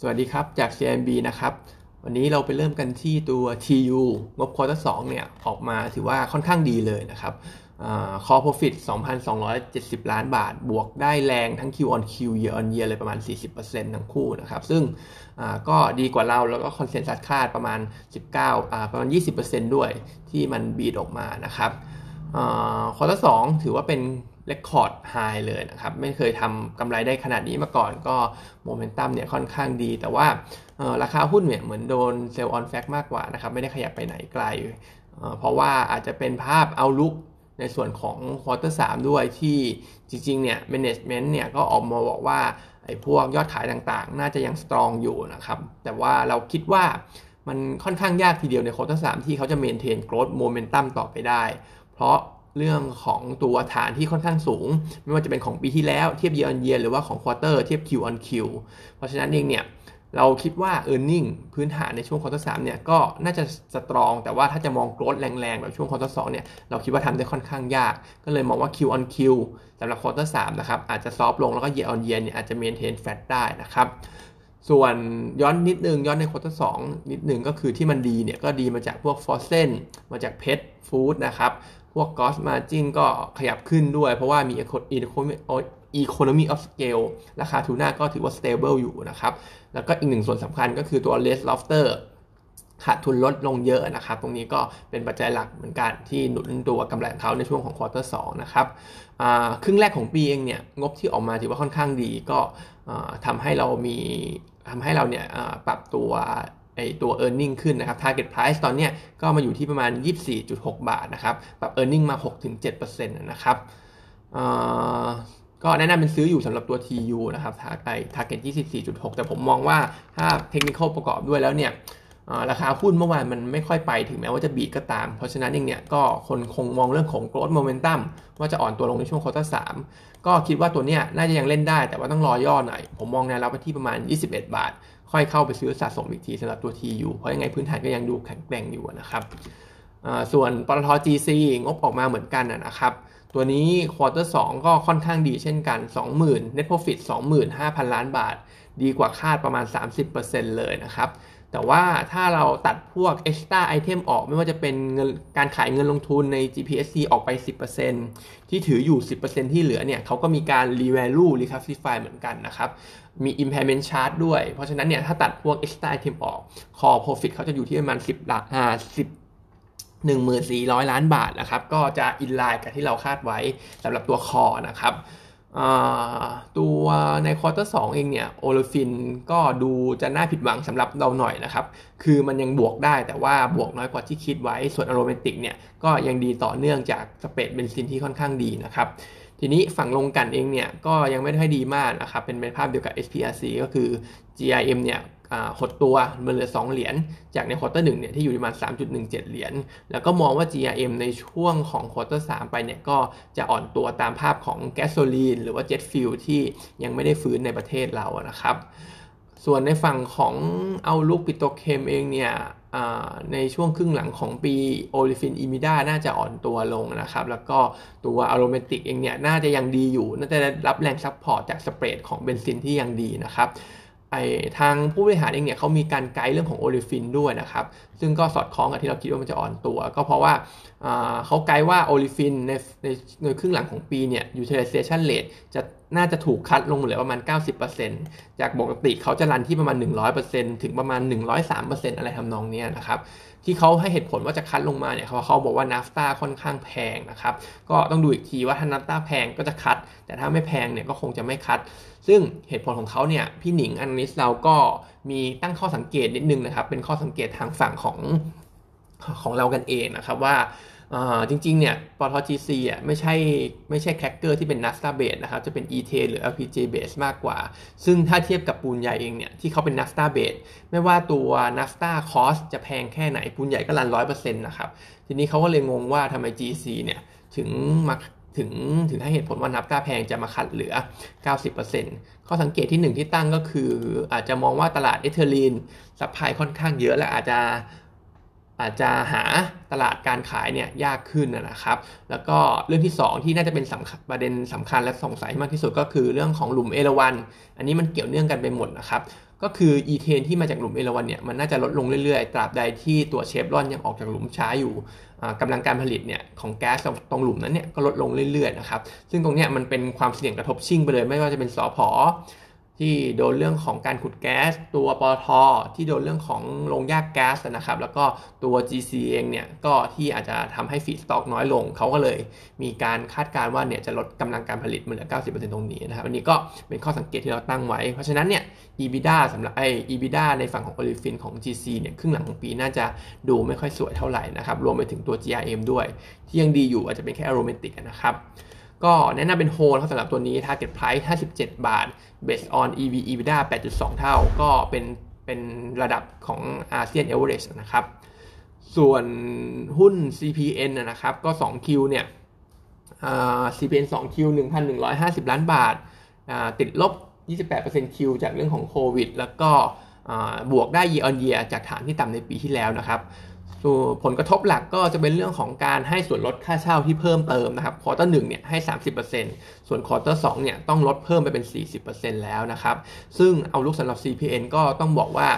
สวัสดีครับ จาก CMB นะครับ วันนี้เราไปเริ่มกันที่ตัว TU งบ quarter สองเนี่ยออกมาถือว่าค่อนข้างดีเลยนะครับคอ profit 2,270 ล้านบาท บวกได้แรงทั้ง Q on Q year on year เลยประมาณ 40%ทั้งคู่นะครับ ซึ่งก็ดีกว่าเราแล้วก็ consensus คาดประมาณ 19ประมาณ 20%ด้วยที่มัน beat ออกมานะครับ quarter สองถือว่าเป็น record highเลยนะครับ ไม่เคยทำกำไรได้ขนาดนี้มาก่อนก็โมเมนตัมเนี่ยค่อนข้างดี แต่ว่าราคาหุ้นเนี่ยเหมือนโดน sell on fact มากกว่านะครับ ไม่ได้ขยับไปไหนไกล เพราะว่าอาจจะเป็นภาพ outlook ในส่วนของ quarter สามด้วยที่จริงๆเนี่ยแมネจเมนต์เนี่ยก็ออกมาบอกว่าไอ้พวกยอดขายต่างๆ น่าจะยัง strong อยู่นะครับ แต่ว่าเราคิดว่ามันค่อนข้างยากทีเดียวใน quarter สามที่เขาจะ maintain growth momentum ต่อไปได้ เพราะ เรื่องของตัวฐานที่ค่อนข้างสูง ไม่ว่าจะเป็นของปีที่แล้วเทียบ year on year หรือว่าของ quarter เทียบ Q on Q เพราะฉะนั้นเองเนี่ยเราคิดว่า e a r n i n g พื้นฐานในช่วง quarter สามเนี่ยก็น่าจะ strong แต่ว่าถ้าจะมอง growth แรงๆ แบบช่วง quarter สองเนี่ยเราคิดว่าทำได้ค่อนข้างยาก ก็เลยมองว่า Q on Q สำหรับ quarter สามนะครับอาจจะ soft ลงแล้วก็ year on year เนี่ยอาจจะ maintain flat ได้นะครับ ส่วนย้อนนิดนึงย้อนใน quarter สองนิดนึงก็คือที่มันดีเนี่ยก็ดีมาจากพวก frozen มาจาก pet food นะครับ พวก gross margin ก็ขยับขึ้นด้วย เพราะว่ามี economy of scale ราคาทูน่าก็ถือว่า stable อยู่นะครับ แล้วก็อีกหนึ่งส่วนสำคัญก็คือตัว Red Lobster ขาดทุนลดลงเยอะนะครับ ตรงนี้ก็เป็นปัจจัยหลักเหมือนกันที่หนุนตัวกำไรของเขาในช่วงของควอเตอร์สนะครับครึ่งแรกของปีเองเนี่ย งบที่ออกมาถือว่าค่อนข้างดีก็ทำให้เรามีทำให้เราเนี่ยปรับตัว ไอตัว e a r n i n g ขึ้นนะครับ target price ตอนนี้ก็มาอยู่ที่ประมาณ 24.6 บาทนะครับ ปรับ e a r n i n g มา 6-7%นะครับก็แนะนำเป็นซื้ออยู่สำหรับตัว TU นะครับไอ target 24.6 แต่ผมมองว่าถ้าเทคนิคประกอบด้วยแล้วเนี่ยราคาหุ้นเมื่อวานมันไม่ค่อยไปถึงแม้ว่าจะบีก็ตาม เพราะฉะนั้นเองเนี่ยก็คนคงมองเรื่องของ growth momentum ว่าจะอ่อนตัวลงในช่วง quarter สามก็คิดว่าตัวเนี้ยน่าจะยังเล่นได้แต่ว่าต้องรอย่อหน่อย ผมมองแนวรับไปที่ประมาณ 21 บาท ค่อยเข้าไปซื้อสะสมอีกทีสำหรับตัว TU เพราะยังไงพื้นฐานก็ยังดูแข็งแกร่งอยู่นะครับส่วนปตท GC งบออกมาเหมือนกันนะครับ ตัวนี้ quarter สองก็ค่อนข้างดีเช่นกัน 20,000 net profit 25,000 ล้านบาท ดีกว่าคาดประมาณ 30%เลยนะครับ แต่ว่าถ้าเราตัดพวก extra item ออกไม่ว่าจะเป็นเงินการขายเงินลงทุนใน GPSC ออกไป 10%ที่ถืออยู่ 10%ที่เหลือเนี่ยเขาก็มีการ revalue reclassify เหมือนกันนะครับ มี impairment charge ด้วย เพราะฉะนั้นเนี่ยถ้าตัดพวก extra item ออก core profit เขาจะอยู่ที่ประมาณ 10หลักอ่า10 1,400 ล้านบาทนะครับ ก็จะ in line กับที่เราคาดไว้สำหรับตัว core นะครับ ตัวใน quarter สองเองเนี่ย olefin ก็ดูจะน่าผิดหวังสำหรับเราหน่อยนะครับ คือมันยังบวกได้แต่ว่าบวกน้อยกว่าที่คิดไว้ส่วน aromatic เนี่ยก็ยังดีต่อเนื่องจาก spread เบนซินที่ค่อนข้างดีนะครับทีนี้ฝั่งโรงกลั่นเองเนี่ยก็ยังไม่ได้ดีมากนะครับเป็นเป็นภาพเดียวกับ SPRC ก็คือ GRM เนี่ย หดตัวมันเหลือ 2 เหรียญจากใน quarter หนึ่งเนี่ยที่อยู่ประมาณ 3.17 เหรียญแล้วก็มองว่า GRM ในช่วงของ quarter สามไปเนี่ยก็จะอ่อนตัวตามภาพของแก๊สโซลีนหรือว่า jet fuel ที่ยังไม่ได้ฟื้นในประเทศเรานะครับส่วนในฝั่งของ outlook petrochem เองเนี่ยในช่วงครึ่งหลังของปี olefin EBITDA น่าจะอ่อนตัวลงนะครับ แล้วก็ตัว aromatic เองเนี่ยน่าจะยังดีอยู่ น่าจะรับแรง support จาก spread ของเบนซินที่ยังดีนะครับ ทางผู้บริหารเองเนี่ยเขามีการไกด์เรื่องของ olefin ด้วยนะครับ ซึ่งก็สอดคล้องกับที่เราคิดว่ามันจะอ่อนตัว ก็เพราะว่าเขาไกด์ว่า olefin ในในในครึ่งหลังของปีเนี่ย utilization rate จะน่าจะถูกคัดลงเหลือประมาณ 90%จากปกติเขาจะรันที่ประมาณ 100%ถึงประมาณ 103%อะไรทำนองนี้นะครับ ที่เขาให้เหตุผลว่าจะคัดลงมาเนี่ยเขาเขาบอกว่านาฟตาค่อนข้างแพงนะครับ ก็ต้องดูอีกทีว่าถ้านาฟตาแพงก็จะคัด แต่ถ้าไม่แพงเนี่ยก็คงจะไม่คัด ซึ่งเหตุผลของเขาเนี่ยพี่หนิงอันนิสเราก็มีตั้งข้อสังเกตนิดนึงนะครับ เป็นข้อสังเกตทางฝั่งของของเรากันเองนะครับว่า จริงๆ เนี่ยปตท GC อะไม่ใช่ไม่ใช่แคคเกอร์ที่เป็น naphtha base นะครับ จะเป็น ethane หรือ LPG base มากกว่า ซึ่งถ้าเทียบกับปูนใหญ่เองเนี่ย ที่เขาเป็น naphtha base ไม่ว่าตัว naphtha cost จะแพงแค่ไหน ปูนใหญ่ก็ run 100%นะครับ ทีนี้เขาก็เลยงงว่าทำไม GC เนี่ย ถึงมาถึงถึงให้เหตุผลว่านับต้าแพงจะมา cut เหลือ 90%ข้อสังเกตที่ 1 ที่ตั้งก็คืออาจจะมองว่าตลาด ethylene supply ค่อนข้างเยอะและอาจจะ อาจจะหาตลาดการขายเนี่ยยากขึ้นนะครับ แล้วก็เรื่องที่ 2 ที่น่าจะเป็นประเด็นสำคัญและสงสัยมากที่สุดก็คือเรื่องของหลุมเอราวัน อันนี้มันเกี่ยวเนื่องกันไปหมดนะครับ ก็คืออีเทนที่มาจากหลุมเอราวันเนี่ยมันน่าจะลดลงเรื่อยๆ ตราบใดที่ตัวเชฟรอนยังออกจากหลุมช้าอยู่กำลังการผลิตเนี่ยของแก๊สตรงหลุมนั้นเนี่ยก็ลดลงเรื่อยๆนะครับ ซึ่งตรงเนี้ยมันเป็นความเสี่ยงกระทบชิ่งไปเลย ไม่ว่าจะเป็นสอพอ ที่โดนเรื่องของการขุดแก๊ส ตัวปอทที่โดนเรื่องของโรงแยกแก๊สนะครับ แล้วก็ตัว GC เองเนี่ยก็ที่อาจจะทำให้ feedstock น้อยลง เขาก็เลยมีการคาดการณ์ว่าเนี่ยจะลดกำลังการผลิตเหลือ 90%ตรงนี้นะครับ อันนี้ก็เป็นข้อสังเกตที่เราตั้งไว้ เพราะฉะนั้นเนี่ย EBITDA สำหรับไอ EBITDA ในฝั่งของ olefin ของ GC เนี่ยครึ่งหลังของปีน่าจะดูไม่ค่อยสวยเท่าไหร่นะครับ รวมไปถึงตัว GRM ด้วย ที่ยังดีอยู่อาจจะเป็นแค่ aromatic นะครับ ก็แนะนำเป็นโฮนะครับสำหรับตัวนี้ target price 57 บาท based on EV EBITDA 8.2 เท่า ก็เป็นเป็นระดับของอาเซียนเอเวอเรนะครับ ส่วนหุ้น CPN นะครับ ก็ 2Q เนี่ย CPN 2Q 1,150 ล้านบาท ติดลบ 28% Q จากเรื่องของโควิด แล้วก็บวกได้ year on year จากฐานที่ต่ำในปีที่แล้วนะครับ ผลกระทบหลักก็จะเป็นเรื่องของการให้ส่วนลดค่าเช่าที่เพิ่มเติมนะครับ quarter สองเนี่ยให้ 30%ส่วน quarters เนี่ยต้องลดเพิ่มไปเป็น 40%แล้วนะครับ ซึ่ง outlook สำหรับ CPN ก็ต้องบอกว่า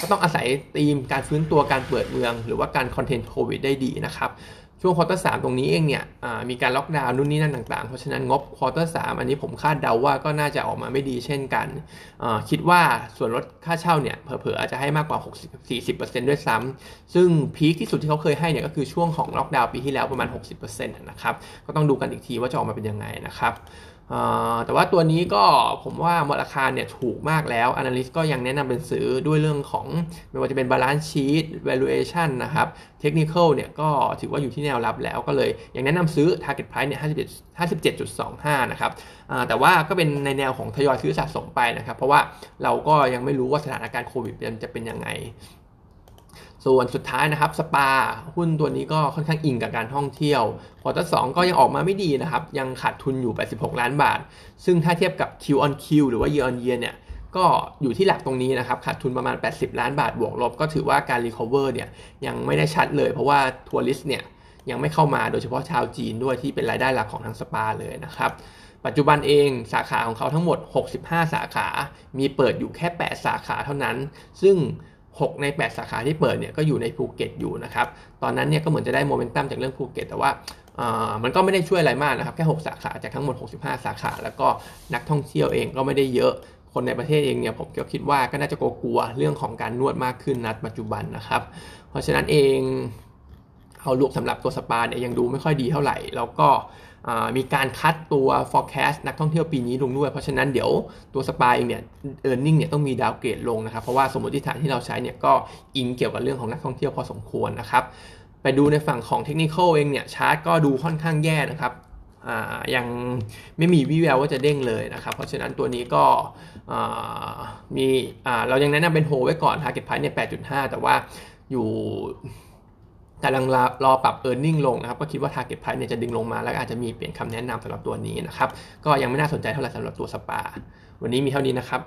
ก็ต้องอาศัยธีมการฟื้นตัวการเปิดเมือง หรือว่าการ contain โควิดได้ดีนะครับ ช่วง quarters ตรงนี้เองเนี่ยมีการล็อกดาวน์นู่นนี่นั่นต่างๆ เพราะฉะนั้นงบ quarters อันนี้ผมคาดเดาว่าก็น่าจะออกมาไม่ดีเช่นกัน คิดว่าส่วนลดค่าเช่าเนี่ยเผลอๆอาจจะให้มากกว่า 60-40%ด้วยซ้ำซึ่ง peak ที่สุดที่เขาเคยให้เนี่ยก็คือช่วงของล็อกดาวน์ปีที่แล้วประมาณ 60%นะครับ ก็ต้องดูกันอีกทีว่าจะออกมาเป็นยังไงนะครับ แต่ว่าตัวนี้ก็ผมว่ามูลราคาเนี่ยถูกมากแล้ว Analyst ก็ยังแนะนำเป็นซื้อด้วยเรื่องของไม่ว่าจะเป็น Balance Sheet Valuation นะครับ Technical เนี่ยก็ถือว่าอยู่ที่แนวรับแล้วก็เลยยังแนะนำซื้อ Target Price เนี่ย57.25 นะครับแต่ว่าก็เป็นในแนวของทยอยซื้อสะสมไปนะครับ เพราะว่าเราก็ยังไม่รู้ว่าสถานการณ์โควิดจะเป็นยังไง ส่วนสุดท้ายนะครับสปาหุ้นตัวนี้ก็ค่อนข้างอิงกับการท่องเที่ยว quarters ก็ยังออกมาไม่ดีนะครับ ยังขาดทุนอยู่ 86 ล้านบาท ซึ่งถ้าเทียบกับ Q on Q หรือว่า Year on Year เนี่ยก็อยู่ที่หลักตรงนี้นะครับ ขาดทุนประมาณ 80 ล้านบาทบวกลบ ก็ถือว่าการ recover เนี่ยยังไม่ได้ชัดเลย เพราะว่า tourist เนี่ยยังไม่เข้ามาโดยเฉพาะชาวจีนด้วยที่เป็นรายได้หลักของทางสปาเลยนะครับปัจจุบันเองสาขาของเขาทั้งหมด 65 สาขา มีเปิดอยู่แค่ 8 สาขาเท่านั้น ซึ่ง 6 ใน 8 สาขาที่เปิดเนี่ยก็อยู่ในภูเก็ตอยู่นะครับ ตอนนั้นเนี่ยก็เหมือนจะได้โมเมนตัมจากเรื่องภูเก็ตแต่ว่ามันก็ไม่ได้ช่วยอะไรมากนะครับแค่ 6 สาขาจากทั้งหมด 65 สาขา แล้วก็นักท่องเที่ยวเองก็ไม่ได้เยอะคนในประเทศเองเนี่ยผมก็คิดว่าก็น่าจะกลัวเรื่องของการนวดมากขึ้นนัดปัจจุบันนะครับ เพราะฉะนั้นเองเอาลุกสำหรับตัวสปาเนี่ยยังดูไม่ค่อยดีเท่าไหร่ แล้วก็ มีการ cut ตัว forecast นักท่องเที่ยวปีนี้ลงด้วย เพราะฉะนั้นเดี๋ยวตัวสปาเนี่ย e a r n i n g เนี่ยต้องมี downgrade ลงนะครับ เพราะว่าสมมติฐานที่เราใช้เนี่ยก็อิงเกี่ยวกับเรื่องของนักท่องเที่ยวพอสมควรนะครับ ไปดูในฝั่งของเทคนิคเองเนี่ยชาร์ตก็ดูค่อนข้างแย่นะครับยังไม่มีวิแววว่าจะเด้งเลยนะครับ เพราะฉะนั้นตัวนี้ก็มีเรายังแนะนำเป็นโฮไว้ก่อน target price เนี่ย 8.5 แต่ว่าอยู่ กำลังรอปรับ e a r n i n g ลงนะครับ ก็คิดว่า target price เนี่ยจะดึงลงมา แล้วอาจจะมีเปลี่ยนคำแนะนำสำหรับตัวนี้นะครับ ก็ยังไม่น่าสนใจเท่าไหร่สำหรับตัวสปา วันนี้มีเท่านี้นะครับ